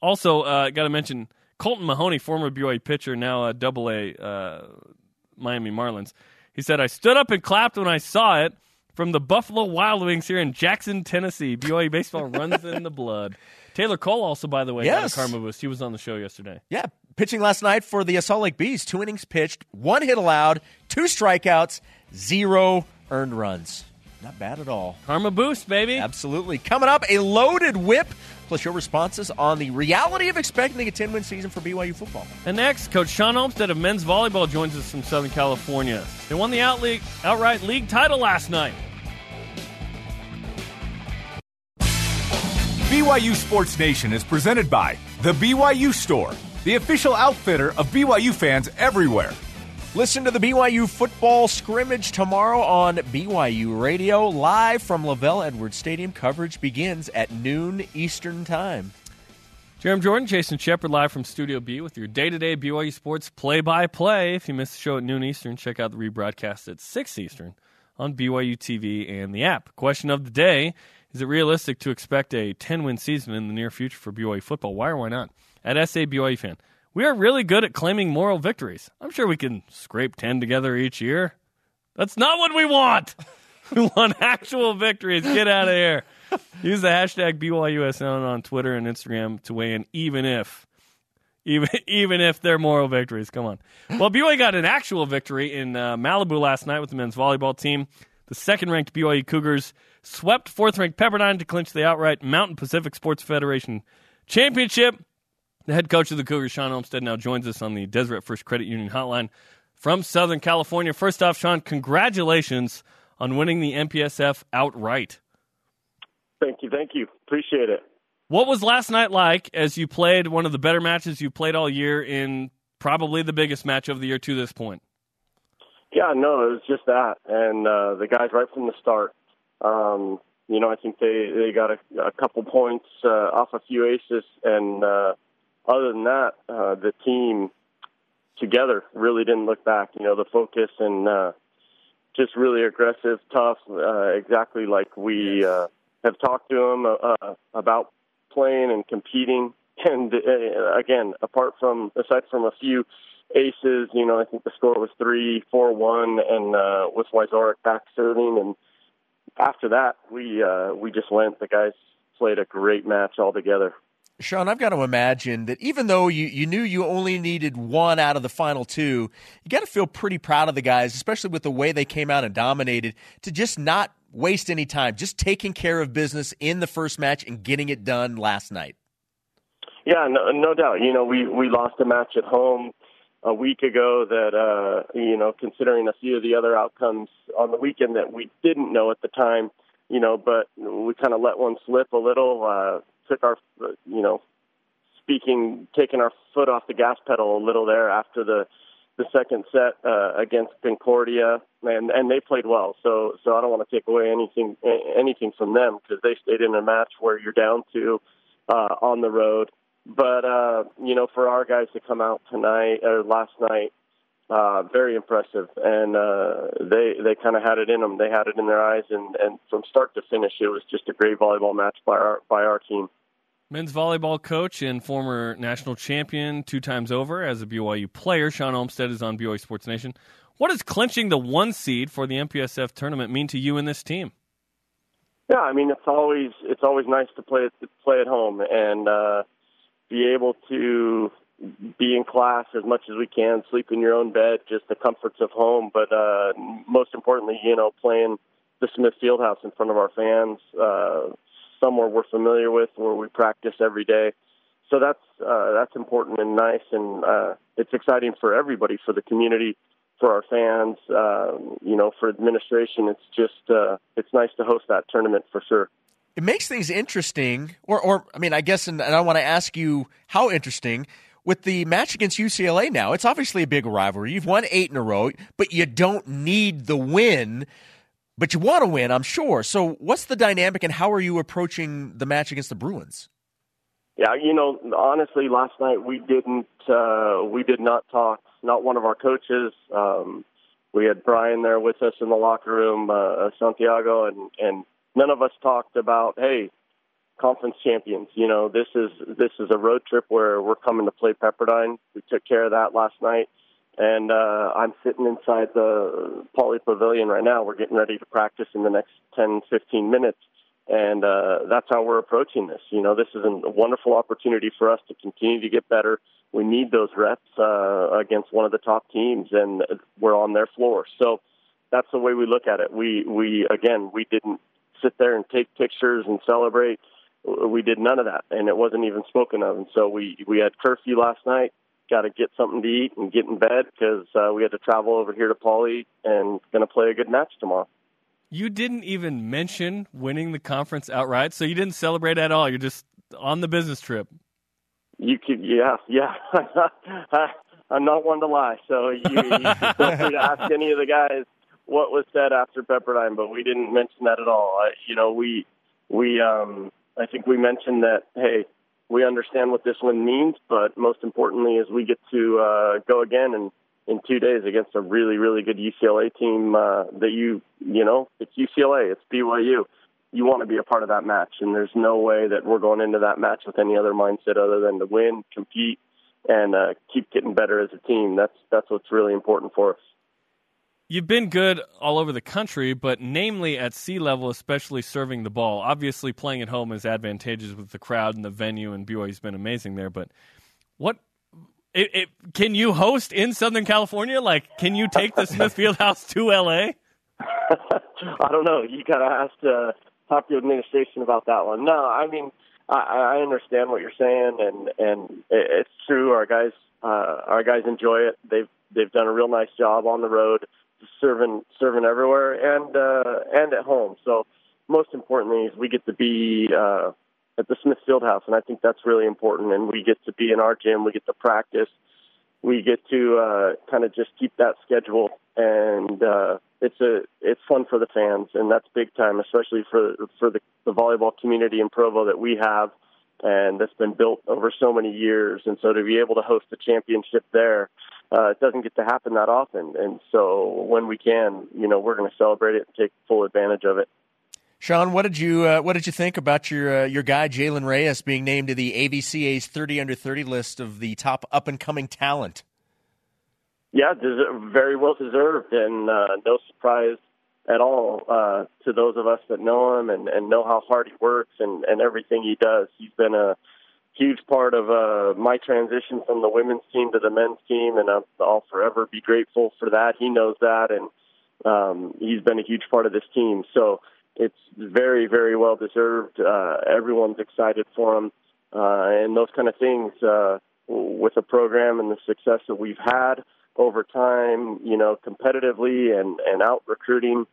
also uh, got to mention Kolton Mahoney, former BYU pitcher, now a Double A uh, Miami Marlins. He said, "I stood up and clapped when I saw it from the Buffalo Wild Wings here in Jackson, Tennessee. BYU baseball runs in the blood." Taylor Cole also, by the way, Yes. karma boost. He was on the show yesterday. Yeah, pitching last night for the Salt Lake Bees. Two innings pitched, one hit allowed, two strikeouts, zero earned runs. Not bad at all. Karma boost, baby. Absolutely. Coming up, a loaded whip, plus your responses on the reality of expecting a 10 win season for BYU football. And next, Coach Shawn Olmstead of men's volleyball joins us from Southern California. They won the out league, outright league title last night. BYU Sports Nation is presented by The BYU Store, the official outfitter of BYU fans everywhere. Listen to the BYU football scrimmage tomorrow on BYU Radio, live from LaVell Edwards Stadium. Coverage begins at noon Eastern Time. Jarom Jordan, Jason Shepard, live from Studio B with your day-to-day BYU sports play-by-play. If you missed the show at noon Eastern, check out the rebroadcast at 6 Eastern on BYU TV and the app. Question of the day, is it realistic to expect a 10-win season in the near future for BYU football? Why or why not? At SA BYU fan, we are really good at claiming moral victories. I'm sure we can scrape 10 together each year. That's not what we want. we want actual victories. Get out of here. Use the hashtag BYUSN on Twitter and Instagram to weigh in, even if, even even if they're moral victories. Come on. Well, BYU got an actual victory in uh, Malibu last night with the men's volleyball team. The second-ranked BYU Cougars swept fourth-ranked Pepperdine to clinch the outright Mountain Pacific Sports Federation championship. The head coach of the Cougars, Shawn Olmstead, now joins us on the Deseret First Credit Union hotline from Southern California. First off, Shawn, congratulations on winning the MPSF outright. Thank you, thank you. Appreciate it. What was last night like as you played one of the better matches you played all year in probably the biggest match of the year to this point? Yeah, no, it was just that, and uh, the guys right from the start. Um, you know, I think they they got a, a couple points uh, off a few aces, and uh, other than that, uh, the team together really didn't look back. You know, the focus and uh, just really aggressive, tough, uh, exactly like we uh, have talked to them uh, about playing and competing. And uh, again, apart from aside from a few aces, you know, I think the score was three, four, one, and uh, with Wyzorek back serving. And after that, we uh, we just went. The guys played a great match altogether. Shawn, I've got to imagine that even though you, you knew you only needed one out of the final two, you got to feel pretty proud of the guys, especially with the way they came out and dominated, to just not waste any time, just taking care of business in the first match and getting it done last night. Yeah, no, no doubt. You know, we we lost a match at home a week ago that uh you know, considering a few of the other outcomes on the weekend that we didn't know at the time, you know, but we kind of let one slip a little, uh took our you know, speaking taking our foot off the gas pedal a little there after the the second set uh, against Concordia, and and they played well. So so I don't want to take away anything anything from them because they stayed in a match where you're down to uh, on the road. But uh, you know, for our guys to come out tonight or last night, uh, very impressive, and uh, they they kind of had it in them. They had it in their eyes, and and from start to finish, it was just a great volleyball match by our by our team. Men's volleyball coach and former national champion two times over as a BYU player, Shawn Olmstead is on BYU Sports Nation. What does clinching the one seed for the MPSF tournament mean to you and this team? Yeah, I mean it's always it's always nice to play play at home and uh, be able to be in class as much as we can, sleep in your own bed, just the comforts of home. But uh, most importantly, you know, playing the Smith Fieldhouse in front of our fans, uh, somewhere we're familiar with, where we practice every day. So that's uh, that's important and nice, and uh, it's exciting for everybody, for the community, for our fans, um, you know, for administration. It's just uh, it's nice to host that tournament for sure. It makes things interesting, or, or I mean, I guess, and, and I want to ask you how interesting with the match against UCLA now. It's obviously a big rivalry. You've won eight in a row, but you don't need the win. But you want to win, I'm sure. So, what's the dynamic, and how are you approaching the match against the Bruins? Yeah, you know, honestly, last night we didn't, uh, we did not talk. Not one of our coaches. Um, we had Brian there with us in the locker room, uh, Santiago, and and none of us talked about, hey, conference champions. You know, this is this is a road trip where we're coming to play Pepperdine. We took care of that last night, and uh, I'm sitting inside the Pauley Pavilion right now. We're getting ready to practice in the next 10, 15 minutes and uh, that's how we're approaching this. You know, this is a wonderful opportunity for us to continue to get better. We need those reps uh, against one of the top teams, and we're on their floor. So that's the way we look at it. We we again we didn't sit there and take pictures and celebrate. We did none of that, and it wasn't even spoken of. And so we we had curfew last night. Got to get something to eat and get in bed because uh, we had to travel over here to Pauley and going to play a good match tomorrow. You didn't even mention winning the conference outright, so you didn't celebrate at all. You're just on the business trip. You could, yeah, yeah. I'm not one to lie, so you, you feel free to ask any of the guys what was said after Pepperdine, but we didn't mention that at all. I, you know, we we um, I think we mentioned that. Hey, we understand what this win means, but most importantly is we get to uh, go again and in two days against a really, really good UCLA team uh, that you, you know, it's UCLA, it's BYU. You want to be a part of that match, and there's no way that we're going into that match with any other mindset other than to win, compete, and uh, keep getting better as a team. That's that's what's really important for us. You've been good all over the country, but namely at sea level, especially serving the ball. Obviously, playing at home is advantageous with the crowd and the venue, and BYU's been amazing there. But what it, it, can you host in Southern California? Like, can you take the Smith Fieldhouse to LA? I don't know. You gotta ask uh, talk to administration about that one. No, I mean, I, I understand what you're saying, and and it's true. Our guys, uh, our guys enjoy it. They've they've done a real nice job on the road, serving serving everywhere and uh, and at home. So most importantly is we get to be uh, at the Smith Fieldhouse, and I think that's really important. And we get to be in our gym, we get to practice, we get to uh, kind of just keep that schedule, and uh, it's a it's fun for the fans, and that's big time, especially for for the, the volleyball community in Provo that we have, and that's been built over so many years. And so to be able to host a championship there. Uh, it doesn't get to happen that often, and so when we can, you know, we're going to celebrate it and take full advantage of it. Shawn, what did you uh, what did you think about your uh, your guy Jaylen Reyes being named to the AVCA's 30 under 30 list of the top up and coming talent? Yeah, very well deserved, and uh, no surprise at all uh, to those of us that know him and, and know how hard he works and, and everything he does. He's been a huge part of uh, my transition from the women's team to the men's team, and I'll forever be grateful for that. He knows that, and um, he's been a huge part of this team. So it's very, very well deserved. Uh, everyone's excited for him, uh, and those kind of things uh, with the program and the success that we've had over time. You know, competitively and and out recruiting.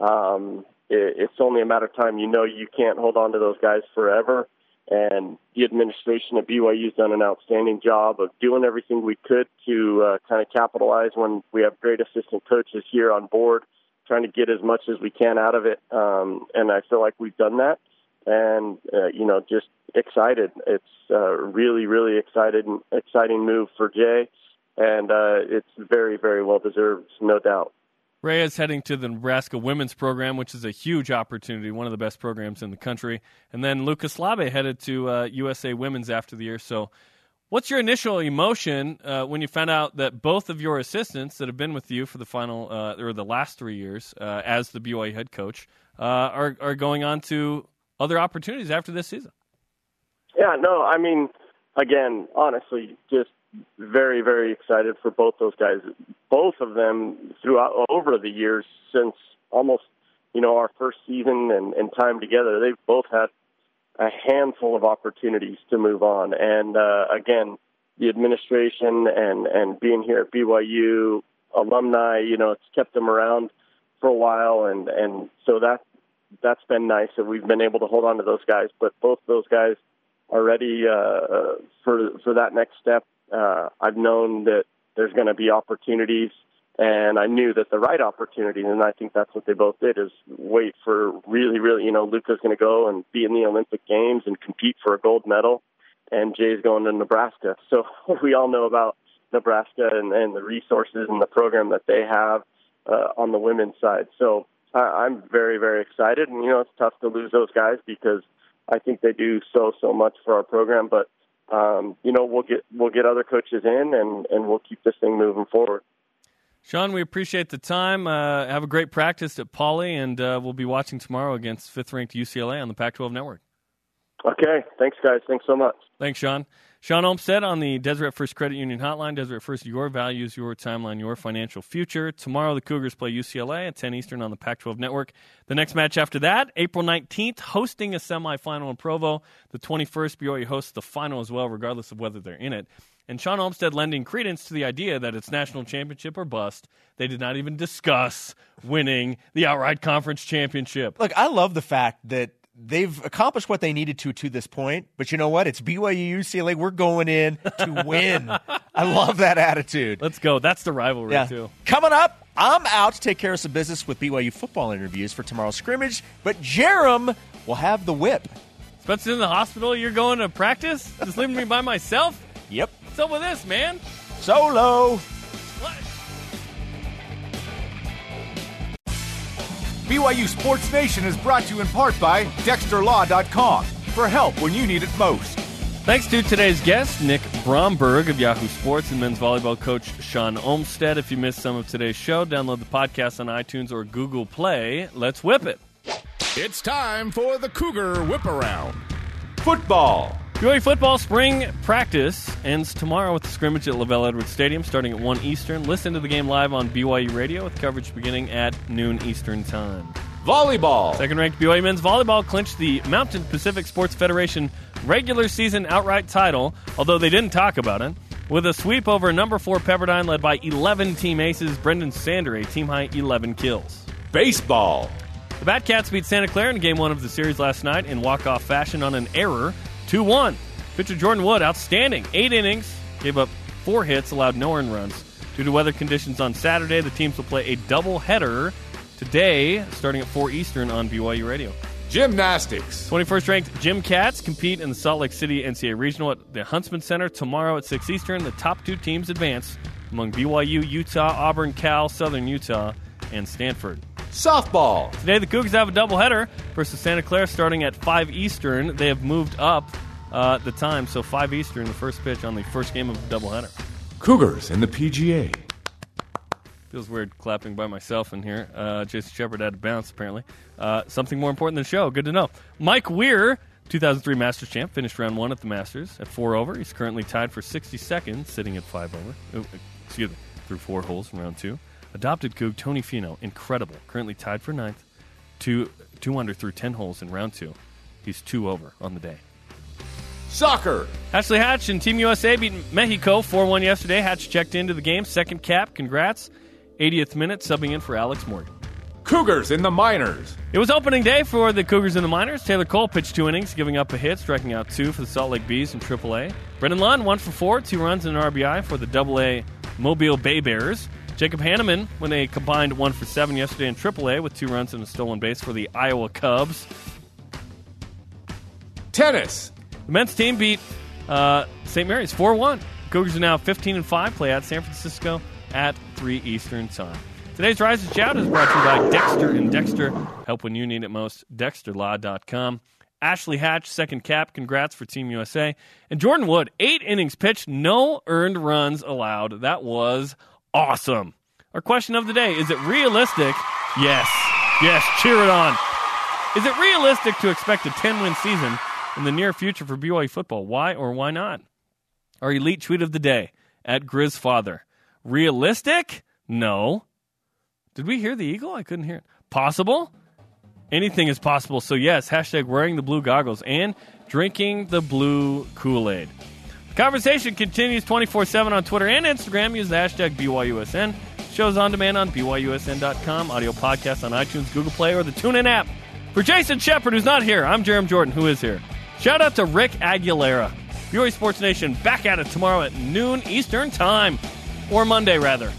Um, it, it's only a matter of time. You know, you can't hold on to those guys forever. And the administration at BYU has done an outstanding job of doing everything we could to uh, kind of capitalize when we have great assistant coaches here on board trying to get as much as we can out of it. Um, and I feel like we've done that. And uh, you know, just excited. It's uh, really, really excited, exciting move for Jay, and uh, it's very, very well deserved, no doubt. Reyes heading to the Nebraska women's program, which is a huge opportunity, one of the best programs in the country. And then Luka Slabe headed to uh, USA Women's after the year. So What's your initial emotion uh, when you found out that both of your assistants that have been with you for the final uh, or the last three years uh, as the BYU head coach uh, are are going on to other opportunities after this season? Yeah, no, I mean, again, honestly, just very very excited for both those guys. Both of them throughout over the years since almost you know our first season and, and time together, they've both had a handful of opportunities to move on. And uh, again, the administration and and being here at BYU, alumni. You know, it's kept them around for a while, and and so that that's been nice that we've been able to hold on to those guys. But both those guys are ready uh, for for that next step. Uh, I've known that there's going to be opportunities, and I knew that the right opportunity, and I think that's what they both did, is wait for really, really, you know, Luka's going to go and be in the Olympic Games and compete for a gold medal, and Jay's going to Nebraska. So we all know about Nebraska and, and the resources and the program that they have uh, on the women's side. So I, I'm very, very excited, and you know, it's tough to lose those guys because I think they do so, so much for our program, but um, you know, we'll get we'll get other coaches in, and and we'll keep this thing moving forward. Shawn, we appreciate the time. Uh, have a great practice at Pauley, and uh, we'll be watching tomorrow against fifth-ranked UCLA on the Pac-12 network. Okay, thanks, guys. Thanks so much. Thanks, Shawn. Shawn Olmstead on the Deseret First Credit Union Hotline. Deseret First, your values, your timeline, your financial future. Tomorrow, the Cougars play UCLA at 10 Eastern on the Pac 12 network. The next match after that, April 19th, hosting a semifinal in Provo. The 21st, BYU hosts the final as well, regardless of whether they're in it. And Shawn Olmstead lending credence to the idea that it's national championship or bust. They did not even discuss winning the outright conference championship. Look, I love the fact that they've accomplished what they needed to to this point. But you know what? It's BYU UCLA. We're going in to win. I love that attitude. Let's go. That's the rivalry, Yeah. too. Coming up, I'm out to take care of some business with BYU football interviews for tomorrow's scrimmage. But Jarom will have the whip. Spencer's in the hospital. You're going to practice? Just leaving me by myself? Yep. What's up with this, man? Solo. BYU Sports Nation is brought to you in part by DexterLaw.com for help when you need it most. Thanks to today's guest, Nick Bromberg of Yahoo Sports and men's volleyball coach Shawn Olmstead. If you missed some of today's show, download the podcast on iTunes or Google Play. Let's whip it. It's time for the Cougar Whip Around. Football. BYU football spring practice ends tomorrow with the scrimmage at LaVell Edwards Stadium starting at 1 Eastern. Listen to the game live on BYU Radio with coverage beginning at noon Eastern Time. Volleyball. Second ranked BYU men's volleyball clinched the Mountain Pacific Sports Federation regular season outright title, although they didn't talk about it, with a sweep over number four Pepperdine led by 11 team aces, Brenden Sander, a team high 11 kills. Baseball. The Batcats beat Santa Clara in game one of the series last night in walk-off fashion on an error, 2-1. Pitcher Jordan Wood, outstanding. Eight innings, gave up four hits, allowed no earned runs. Due to weather conditions on Saturday, the teams will play a doubleheader today, starting at 4 Eastern on BYU Radio. Gymnastics. 21st ranked Gym Cats compete in the Salt Lake City NCAA Regional at the Huntsman Center tomorrow at 6 Eastern. The top two teams advance among BYU, Utah, Auburn, Cal, Southern Utah, and Stanford. Softball. Today, the Cougars have a doubleheader versus Santa Clara starting at 5 Eastern. They have moved up uh, the time, so 5 Eastern, the first pitch on the first game of the doubleheader. Cougars and the PGA. Feels weird clapping by myself in here. Uh, Jason Shepard had to bounce, apparently. Uh, something more important than the show. Good to know. Mike Weir, 2003 Masters champ, finished round one at the Masters at four over. He's currently tied for 62nd, sitting at five over. Oh, excuse me, through four holes in round two. Adopted Coug Tony Finau, incredible. Currently tied for ninth, two, two under through 10 holes in round two. He's two over on the day. Soccer. Ashley Hatch and Team USA beat Mexico 4 1 yesterday. Hatch checked into the game. Second cap. Congrats. 80th minute, subbing in for Alex Morgan. Cougars in the minors. It was opening day for the Cougars in the Minors. Taylor Cole pitched two innings, giving up a hit, striking out two for the Salt Lake Bees in AAA. Brendan Lund, one for four, two runs and an RBI for the AA Mobile Bay Bears. Jacob Hannemann, when they combined one for seven yesterday in AAA with two runs and a stolen base for the Iowa Cubs. Tennis. The men's team beat uh, St. Mary's 4 1. Cougars are now 15 and 5, play at San Francisco at 3 Eastern Time. Today's Rise and Shout is brought to you by Dexter and Dexter. Help when you need it most. DexterLaw.com. Ashley Hatch, second cap. Congrats for Team USA. And Jordan Wood, eight innings pitched, no earned runs allowed. That was awesome. Our question of the day is it realistic? Yes. Yes, cheer it on. Is it realistic to expect a 10 win season in the near future for BYU football? Why or why not? Our elite tweet of the day at Grizzfather. Realistic? No. Did we hear the eagle? I couldn't hear it. Possible? Anything is possible. So, yes, hashtag wearing the blue goggles and drinking the blue Kool Aid. Conversation continues 24 7 on Twitter and Instagram. Use the hashtag BYUSN. Shows on demand on BYUSN.com, audio podcast on iTunes, Google Play, or the TuneIn app. For Jason Shepard, who's not here, I'm Jarom Jordan, who is here. Shout out to Rick Aguilera. BYU Sports Nation back at it tomorrow at noon Eastern Time, or Monday, rather.